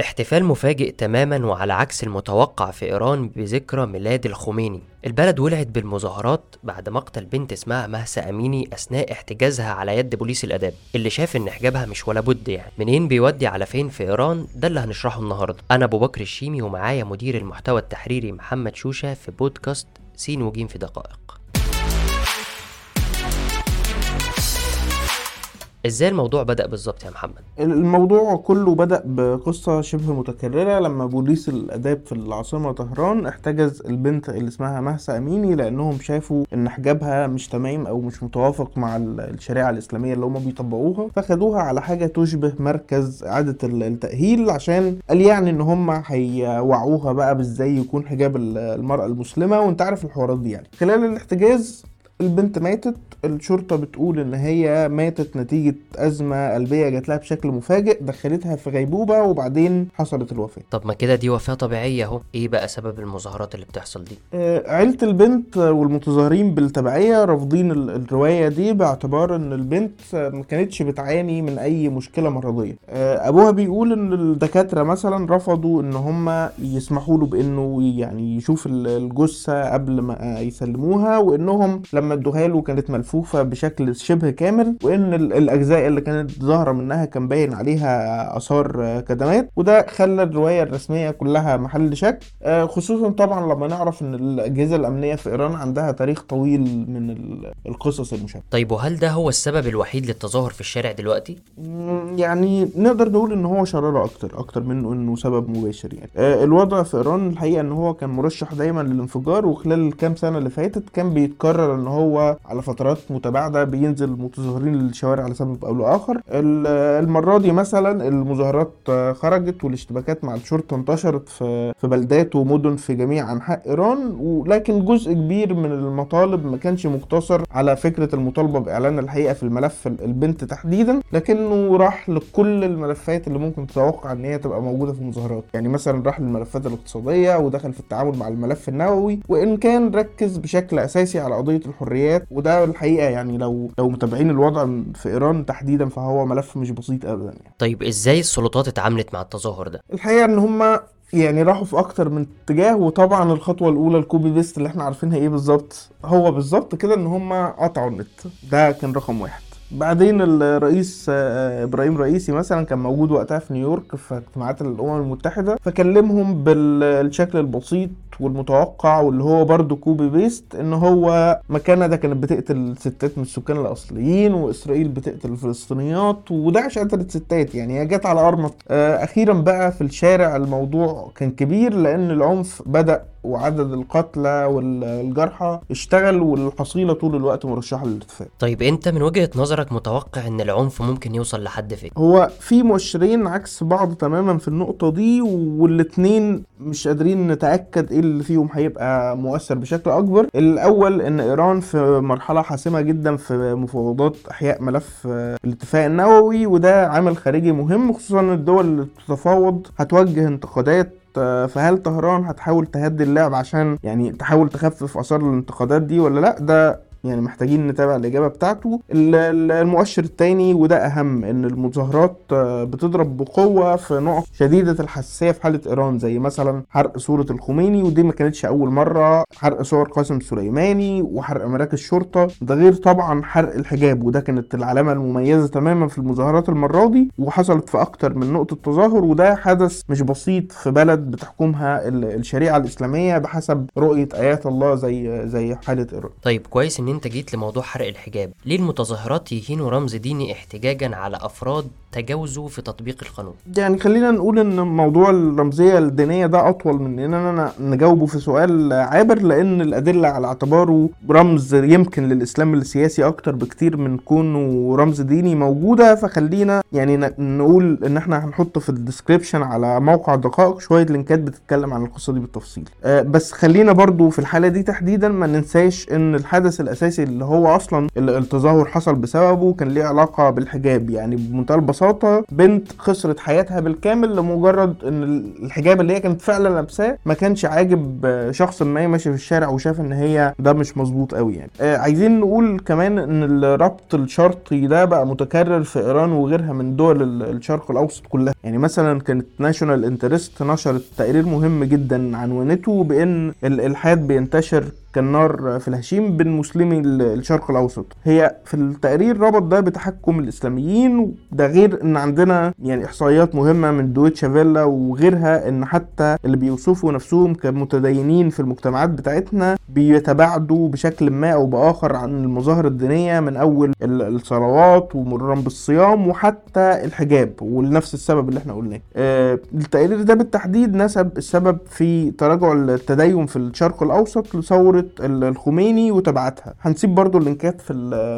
احتفال مفاجئ تماما وعلى عكس المتوقع في إيران بذكرى ميلاد الخميني. البلد ولعت بالمظاهرات بعد مقتل بنت اسمها مهسا أميني أثناء احتجازها على يد بوليس الآداب اللي شاف إن حجابها مش ولا بد يعني. منين بيودي على فين في إيران؟ ده اللي هنشرحه النهاردة. أنا أبو بكر الشيمي ومعايا مدير المحتوى التحريري محمد شوشة في بودكاست سين وجيم في دقائق. إزاي الموضوع بدأ بالظبط يا محمد؟ الموضوع كله بدأ بقصة شبه متكررة لما بوليس الآداب في العاصمة طهران احتجز البنت اللي اسمها مهسا أميني لأنهم شافوا إن حجابها مش تمام أو مش متوافق مع الشريعة الإسلامية اللي هم بيطبقوها فخدوها على حاجة تشبه مركز إعادة التأهيل عشان قال يعني إن هم هيوعوها بقى بإزاي يكون حجاب المرأة المسلمة وأنت عارف الحوارات دي يعني خلال الاحتجاز البنت ماتت الشرطة بتقول إن هي ماتت نتيجة أزمة قلبية جات لها بشكل مفاجئ دخلتها في غيبوبة وبعدين حصلت الوفاة. طب ما كده دي وفاة طبيعية أهو. إيه بقى سبب المظاهرات اللي بتحصل دي؟ آه عيلة البنت والمتظاهرين بالتبعية رافضين الرواية دي باعتبار إن البنت ما كانتش بتعاني من أي مشكلة مرضية. آه أبوها بيقول إن الدكاترة مثلا رفضوا إن هم يسمحوا له بإنه يعني يشوف الجثة قبل ما يسلموها وإنهم لما ادوها له كانت ملفوفة بشكل شبه كامل وإن الأجزاء اللي كانت ظاهرة منها كان باين عليها آثار كدمات. وده خلى الرواية الرسمية كلها محل شك آه، خصوصا طبعا لما نعرف إن الأجهزة الأمنية في إيران عندها تاريخ طويل من القصص المشابهة. طيب وهل ده هو السبب الوحيد للتظاهر في الشارع دلوقتي؟ يعني نقدر نقول إن هو شراره أكتر أكتر منه إنه سبب مباشر يعني. آه، الوضع في إيران الحقيقة إن هو كان مرشح دايما للانفجار وخلال الكام سنة اللي فاتت كان بيتكرر إن هو على فترات متباعدة بينزل متظاهرين للشوارع لسبب أو لآخر. المرة دي مثلا المظاهرات خرجت والاشتباكات مع الشرطة انتشرت في في بلدات ومدن في جميع أنحاء إيران ولكن جزء كبير من المطالب ما كانش مقتصر على فكرة المطالبة بإعلان الحقيقة في الملف البنت تحديدا لكنه راح لكل الملفات اللي ممكن تتوقع إن هي تبقى موجودة في المظاهرات. يعني مثلا راح للملفات الاقتصادية ودخل في التعامل مع الملف النووي وإن كان ركز بشكل أساسي على قضية الحريات وده الحقيقة يعني لو لو متابعين الوضع في إيران تحديدا فهو ملف مش بسيط ابدا يعني. طيب إزاي السلطات اتعاملت مع التظاهر ده؟ الحقيقة إن هم يعني راحوا في أكتر من اتجاه وطبعا الخطوة الأولى ال copy paste اللي إحنا عارفينها إيه بالظبط هو بالظبط كده إن هم قطعوا النت. ده كان رقم واحد. بعدين الرئيس آه، إبراهيم رئيسي مثلا كان موجود وقتها في نيويورك في اجتماعات الأمم المتحدة فكلمهم بالشكل البسيط والمتوقع واللي هو برضه copy paste إن هو ما كندا كانت بتقتل ستات من السكان الأصليين وإسرائيل بتقتل الفلسطينيات وداعش قتلت ستات يعني هي جت على ارمط آه، أخيرا بقى في الشارع الموضوع كان كبير لأن العنف بدأ وعدد القتلى والجرحى اشتغل والحصيلة طول الوقت مرشحة للارتفاع. طيب انت من وجهة نظرك متوقع ان العنف ممكن يوصل لحد فين؟ هو في مؤشرين عكس بعض تماما في النقطة دي والاثنين مش قادرين نتأكد إيه اللي فيهم هيبقى مؤثر بشكل أكبر. الأول إن إيران في مرحلة حاسمة جدا في مفاوضات إحياء ملف الاتفاق النووي وده عامل خارجي مهم خصوصا الدول اللي بتتفاوض هتوجه انتقادات فهل طهران هتحاول تهدي اللعب عشان يعني تحاول تخفف آثار الانتقادات دي ولا لأ؟ ده يعني محتاجين نتابع الإجابة بتاعته. المؤشر الثاني وده أهم إن المظاهرات بتضرب بقوة في نقط شديدة الحساسية في حالة إيران زي مثلا حرق صورة الخميني ودي ما كانتش أول مرة. حرق صور قاسم سليماني وحرق مراكز شرطة. ده غير طبعا حرق الحجاب وده كانت العلامة المميزة تماما في المظاهرات المرة دي وحصلت في أكتر من نقطة تظاهر. وده حدث مش بسيط في بلد بتحكمها الشريعة الإسلامية بحسب رؤية آيات الله زي زي حالة إيران. طيب كويس إن إن أنت جيت لموضوع حرق الحجاب. ليه المتظاهرات يهينوا رمز ديني احتجاجا على أفراد تجاوزوا في تطبيق القانون؟ يعني خلينا نقول إن موضوع الرمزية الدينية ده أطول من اننا نجاوبه في سؤال عابر لأن الأدلة على اعتباره رمز يمكن للإسلام السياسي أكتر بكتير من كونه رمز ديني موجودة. فخلينا يعني نقول إن إحنا هنحط في ال description على موقع دقائق شوية لينكات بتتكلم عن القصة دي بالتفصيل. أه بس خلينا برضو في الحالة دي تحديدا ما ننساش إن الحدث الأساسي الأساسي اللي هو أصلا ال- التظاهر حصل بسببه كان ليه علاقة بالحجاب. يعني بمنتهى البساطة بنت خسرت حياتها بالكامل لمجرد إن ال- الحجاب اللي هي كانت فعلا لابساه ما كانش عاجب شخص ما ماشي في الشارع وشاف إن هي ده مش مظبوط قوي يعني. آه عايزين نقول كمان إن الربط الشرطي ده بقى متكرر في إيران وغيرها من دول ال- الشرق الأوسط كلها. يعني مثلا كانت National Interest نشرت تقرير مهم جدا عنونته بإن الالحاد بينتشر كالنار في الهشيم بين مسلمي ال- الشرق الأوسط. هي في التقرير ربط ده بتحكم الإسلاميين ده غير إن عندنا يعني إحصائيات مهمة من دويتشه فيله وغيرها إن حتى اللي بيوصفوا نفسهم كمتدينين في المجتمعات بتاعتنا بيتباعدوا بشكل ما أو بآخر عن المظاهر الدينية من أول ال- الصلوات ومرورا بالصيام وحتى الحجاب ولنفس السبب اللي إحنا قلناه. آه، التقرير ده بالتحديد نسب السبب في تراجع التدين في الشرق الأوسط لثورة ال- الخميني وتبعاتها هنسيب برضو اللينكات في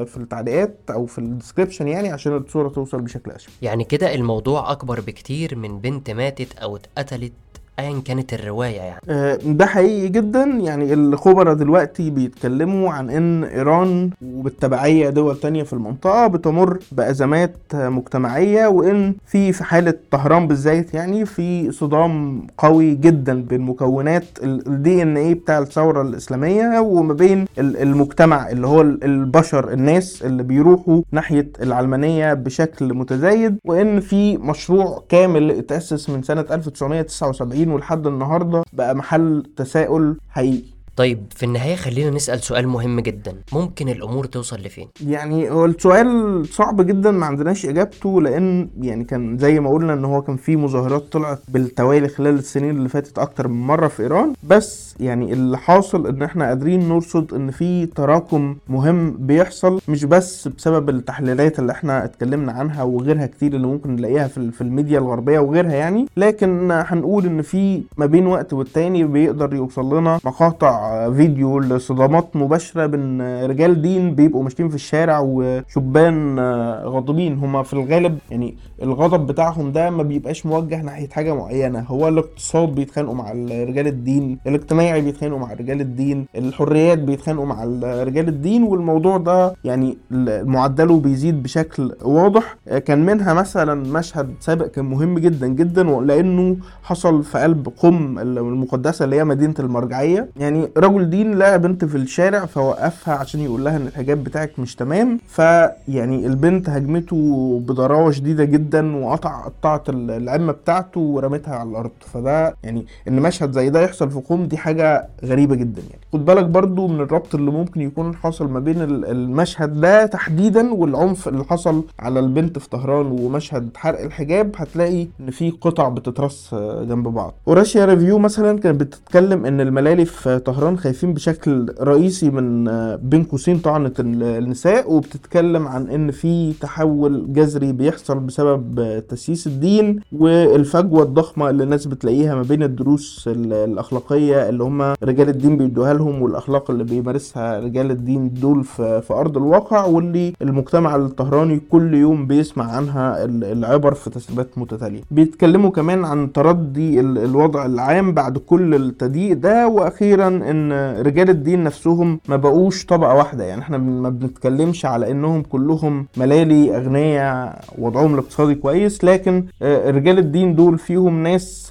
في التعليقات أو في ال description يعني عشان الصورة توصل بشكل أشمل. يعني كده الموضوع أكبر بكتير من بنت ماتت أو اتقتلت أيا كانت الرواية يعني. آه، ده حقيقي جدا. يعني الخبراء دلوقتي بيتكلموا عن إن إيران وبالتبعية دول تانية في المنطقة بتمر بأزمات آه، مجتمعية وإن في في حالة طهران بالذات يعني في صدام قوي جدا بين مكونات ال DNA بتاع الثورة الإسلامية وما بين ال- المجتمع اللي هو ال- البشر الناس اللي بيروحوا ناحية العلمانية بشكل متزايد. وإن في مشروع كامل اتأسس من سنة 1979 ولحد النهاردة بقى محل تساؤل حقيقي. طيب في النهاية خلينا نسأل سؤال مهم جدا. ممكن الأمور توصل لفين؟ يعني هو السؤال صعب جدا ما عندناش إجابته لأن يعني كان زي ما قلنا إن هو كان في مظاهرات طلعت بالتوالي خلال السنين اللي فاتت أكتر من مرة في إيران. بس يعني اللي حاصل إن إحنا قادرين نرصد إن في تراكم مهم بيحصل مش بس بسبب التحليلات اللي إحنا اتكلمنا عنها وغيرها كتير اللي ممكن نلاقيها في ال- في الميديا الغربية وغيرها يعني. لكن هنقول إن في ما بين وقت والتاني بيقدر يوصل لنا مقاطع فيديو لصدامات مباشرة بين رجال دين بيبقوا ماشيين في الشارع وشبان غاضبين. هما في الغالب يعني الغضب بتاعهم ده ما بيبقاش موجه ناحية حاجة معينة. هو الاقتصاد بيتخانقوا مع رجال الدين الاجتماعي بيتخانقوا مع رجال الدين الحريات بيتخانقوا مع رجال الدين والموضوع ده يعني معدله بيزيد بشكل واضح. كان منها مثلا مشهد سابق كان مهم جدا جدا لأنه حصل في قلب قم المقدسة اللي هي مدينة المرجعية. يعني رجل دين لقى بنت في الشارع فوقفها عشان يقول لها إن الحجاب بتاعك مش تمام. فيعني البنت هجمته بضراوه شديدة جدا وقطع قطعت العمة بتاعته ورمتها على الأرض. فده يعني إن مشهد زي ده يحصل في قم دي حاجة غريبة جدا يعني. خد بالك برضو من الربط اللي ممكن يكون حاصل ما بين المشهد ده تحديدا والعنف اللي حصل على البنت في طهران ومشهد حرق الحجاب هتلاقي إن في قطع بتترص جنب بعض. وراشيا ريفيو مثلا كانت بتتكلم إن الملالي في طهران خايفين بشكل رئيسي من بين قوسين طعنة النساء وبتتكلم عن إن في تحول جذري بيحصل بسبب تسييس الدين والفجوة الضخمة اللي الناس بتلاقيها ما بين الدروس الأخلاقية اللي هم رجال الدين بيدوها لهم والأخلاق اللي بيمارسها رجال الدين دول في أرض الواقع واللي المجتمع الطهراني كل يوم بيسمع عنها العبر في تسريبات متتالية. بيتكلموا كمان عن تردي الوضع العام بعد كل التضييق ده وأخيرا إن رجال الدين نفسهم ما بقوش طبقة واحدة. يعني إحنا ما بنتكلمش على إنهم كلهم ملالي أغنياء وضعهم الاقتصادي كويس لكن رجال الدين دول فيهم ناس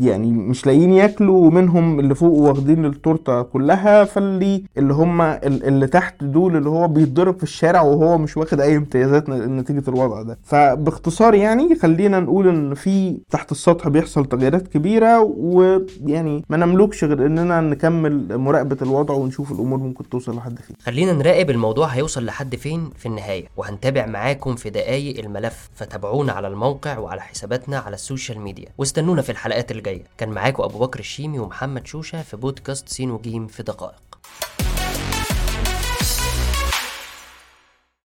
يعني مش لاقيين ياكلوا ومنهم اللي فوق واخدين التورتة كلها. فاللي اللي هم اللي تحت دول اللي هو بيتضرب في الشارع وهو مش واخد أي امتيازات نتيجة الوضع ده. فباختصار يعني خلينا نقول إن في تحت السطح بيحصل تغييرات كبيرة ويعني ما نملكش غير إننا نكمل مراقبة الوضع ونشوف الأمور ممكن توصل لحد فين. خلينا نراقب الموضوع هيوصل لحد فين في النهاية وهنتابع معاكم في دقايق الملف فتابعونا على الموقع وعلى حساباتنا على ال social media. واستنونا في الحلقات الجاية. كان معاكم أبو بكر الشيمي ومحمد شوشة في بودكاست سين وجيم في دقائق.